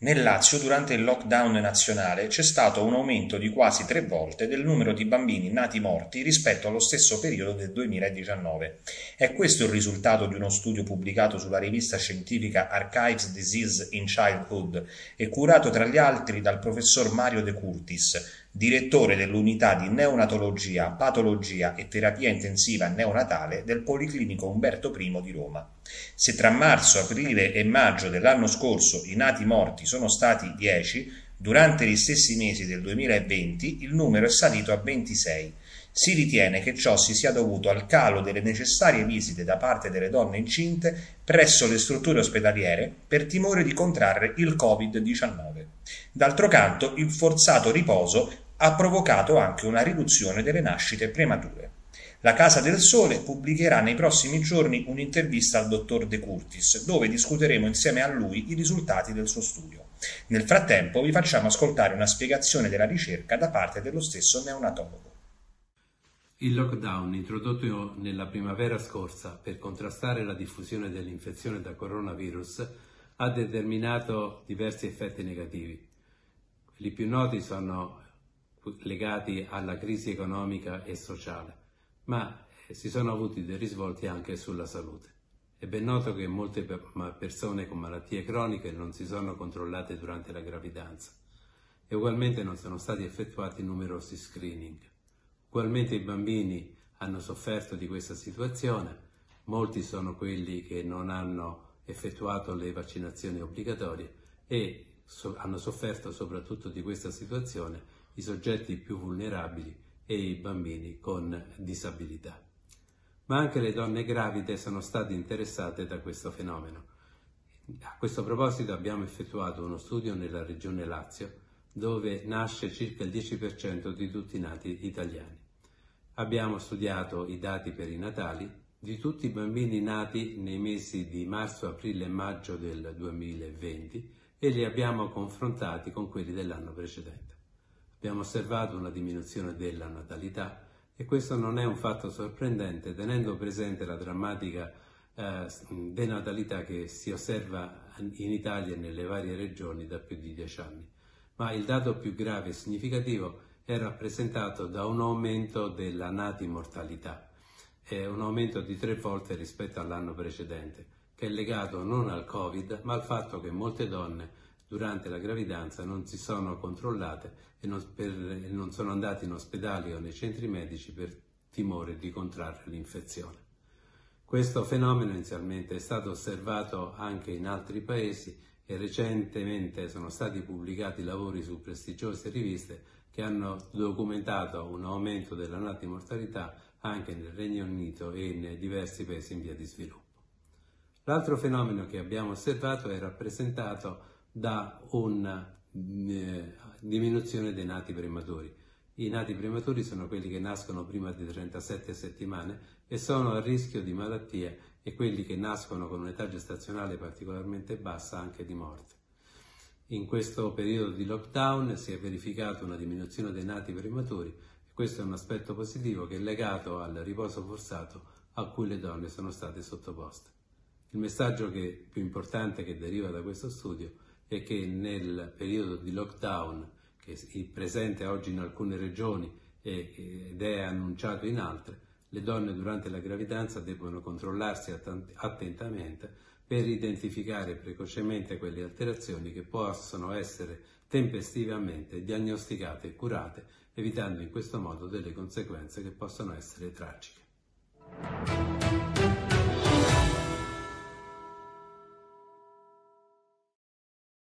Nel Lazio durante il lockdown nazionale c'è stato un aumento di quasi tre volte del numero di bambini nati morti rispetto allo stesso periodo del 2019. È questo il risultato di uno studio pubblicato sulla rivista scientifica Archives Disease in Childhood e curato tra gli altri dal professor Mario De Curtis, direttore dell'unità di neonatologia, patologia e terapia intensiva neonatale del Policlinico Umberto I di Roma. Se tra marzo, aprile e maggio dell'anno scorso i nati morti sono stati 10, durante gli stessi mesi del 2020 il numero è salito a 26. Si ritiene che ciò si sia dovuto al calo delle necessarie visite da parte delle donne incinte presso le strutture ospedaliere per timore di contrarre il Covid-19. D'altro canto, il forzato riposo ha provocato anche una riduzione delle nascite premature. La Casa del Sole pubblicherà nei prossimi giorni un'intervista al dottor De Curtis, dove discuteremo insieme a lui i risultati del suo studio. Nel frattempo vi facciamo ascoltare una spiegazione della ricerca da parte dello stesso neonatologo. Il lockdown introdotto nella primavera scorsa per contrastare la diffusione dell'infezione da coronavirus ha determinato diversi effetti negativi. Quelli più noti sono legati alla crisi economica e sociale, ma eh, si sono avuti dei risvolti anche sulla salute. È ben noto che molte persone con malattie croniche non si sono controllate durante la gravidanza e ugualmente non sono stati effettuati numerosi screening. Ugualmente i bambini hanno sofferto di questa situazione, molti sono quelli che non hanno effettuato le vaccinazioni obbligatorie e so hanno sofferto soprattutto di questa situazione i soggetti più vulnerabili e i bambini con disabilità. Ma anche le donne gravide sono state interessate da questo fenomeno. A questo proposito abbiamo effettuato uno studio nella regione Lazio, dove nasce circa il 10% di tutti i nati italiani. Abbiamo studiato i dati perinatali di tutti i bambini nati nei mesi di marzo, aprile e maggio del 2020 e li abbiamo confrontati con quelli dell'anno precedente. Abbiamo osservato una diminuzione della natalità e questo non è un fatto sorprendente tenendo presente la drammatica eh, denatalità che si osserva in Italia e nelle varie regioni da più di dieci anni. Ma il dato più grave e significativo è rappresentato da un aumento della nati mortalità, è un aumento di tre volte rispetto all'anno precedente, che è legato non al Covid, ma al fatto che molte donne durante la gravidanza non si sono controllate e non, per, non sono andate in ospedale o nei centri medici per timore di contrarre l'infezione. Questo fenomeno inizialmente è stato osservato anche in altri paesi e recentemente sono stati pubblicati lavori su prestigiose riviste che hanno documentato un aumento della natimortalità anche nel Regno Unito e in diversi paesi in via di sviluppo. L'altro fenomeno che abbiamo osservato è rappresentato da una eh, diminuzione dei nati prematuri. I nati prematuri sono quelli che nascono prima di 37 settimane e sono a rischio di malattia e quelli che nascono con un'età gestazionale particolarmente bassa anche di morte. In questo periodo di lockdown si è verificata una diminuzione dei nati prematuri e questo è un aspetto positivo che è legato al riposo forzato a cui le donne sono state sottoposte. Il messaggio che, più importante che deriva da questo studio è che nel periodo di lockdown, che è presente oggi in alcune regioni ed è annunciato in altre, le donne durante la gravidanza debbono controllarsi attentamente per identificare precocemente quelle alterazioni che possono essere tempestivamente diagnosticate e curate, evitando in questo modo delle conseguenze che possono essere tragiche.